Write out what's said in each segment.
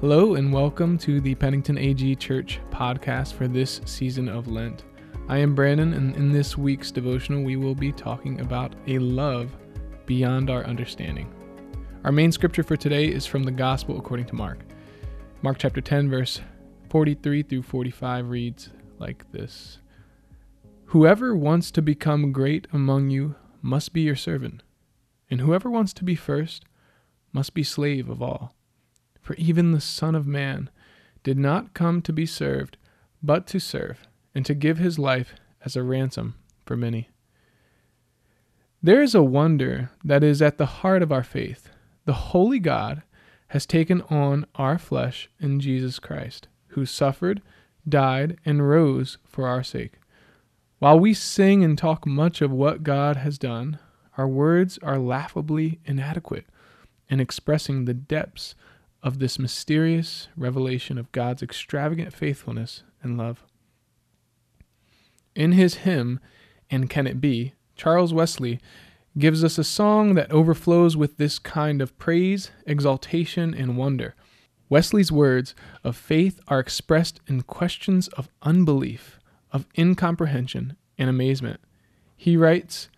Hello, and welcome to the Pennington AG Church podcast for this season of Lent. I am Brandon, and in this week's devotional, we will be talking about a love beyond our understanding. Our main scripture for today is from the Gospel according to Mark. Mark chapter 10, verse 43 through 45 reads like this Whoever wants to become great among you must be your servant, and whoever wants to be first must be slave of all. For even the Son of Man did not come to be served, but to serve, and to give his life as a ransom for many. There is a wonder that is at the heart of our faith. The Holy God has taken on our flesh in Jesus Christ, who suffered, died, and rose for our sake. While we sing and talk much of what God has done, our words are laughably inadequate in expressing the depths of this mysterious revelation of God's extravagant faithfulness and love. In his hymn, And Can It Be, Charles Wesley gives us a song that overflows with this kind of praise, exaltation, and wonder. Wesley's words of faith are expressed in questions of unbelief, of incomprehension, and amazement. He writes,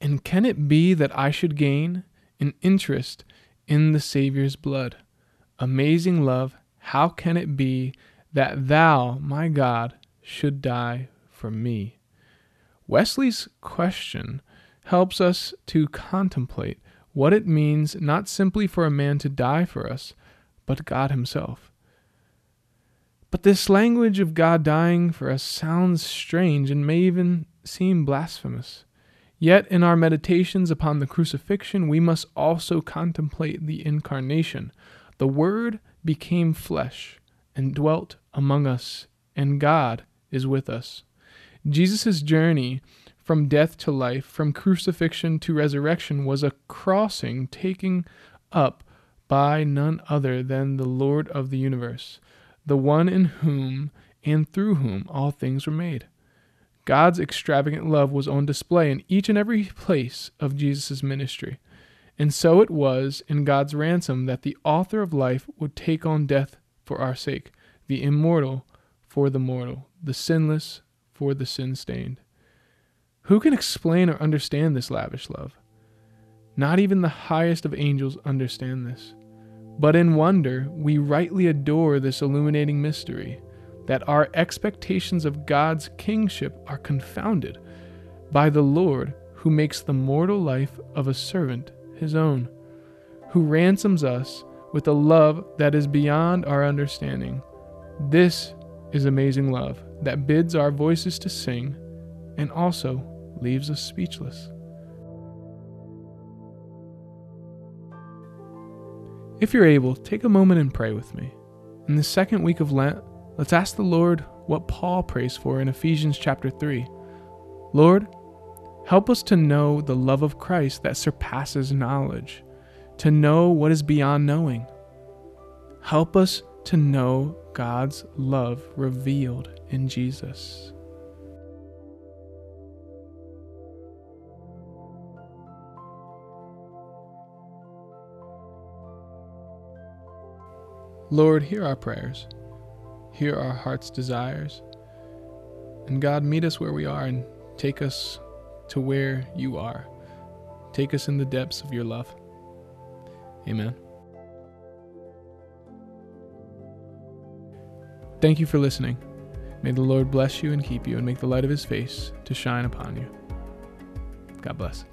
And can it be that I should gain an interest in the Saviour's blood? Amazing love, how can it be that thou, my God, should die for me? Wesley's question helps us to contemplate what it means not simply for a man to die for us, but God Himself. But this language of God dying for us sounds strange and may even seem blasphemous. Yet, in our meditations upon the crucifixion, we must also contemplate the incarnation, the Word became flesh and dwelt among us, and God is with us. Jesus' journey from death to life, from crucifixion to resurrection, was a crossing taken up by none other than the Lord of the universe, the one in whom and through whom all things were made. God's extravagant love was on display in each and every place of Jesus' ministry. And so it was in God's ransom that the author of life would take on death for our sake, the immortal for the mortal, the sinless for the sin stained. Who can explain or understand this lavish love? Not even the highest of angels understand this. But in wonder, we rightly adore this illuminating mystery that our expectations of God's kingship are confounded by the Lord who makes the mortal life of a servant his own, who ransoms us with a love that is beyond our understanding. This is amazing love that bids our voices to sing and also leaves us speechless. If you're able, take a moment and pray with me. In the second week of Lent, let's ask the Lord what Paul prays for in Ephesians chapter 3. Lord, Help us to know the love of Christ that surpasses knowledge, to know what is beyond knowing. Help us to know God's love revealed in Jesus. Lord, hear our prayers, hear our heart's desires, and God, meet us where we are and take us to where you are. Take us in the depths of your love. Amen. Thank you for listening. May the Lord bless you and keep you and make the light of his face to shine upon you. God bless.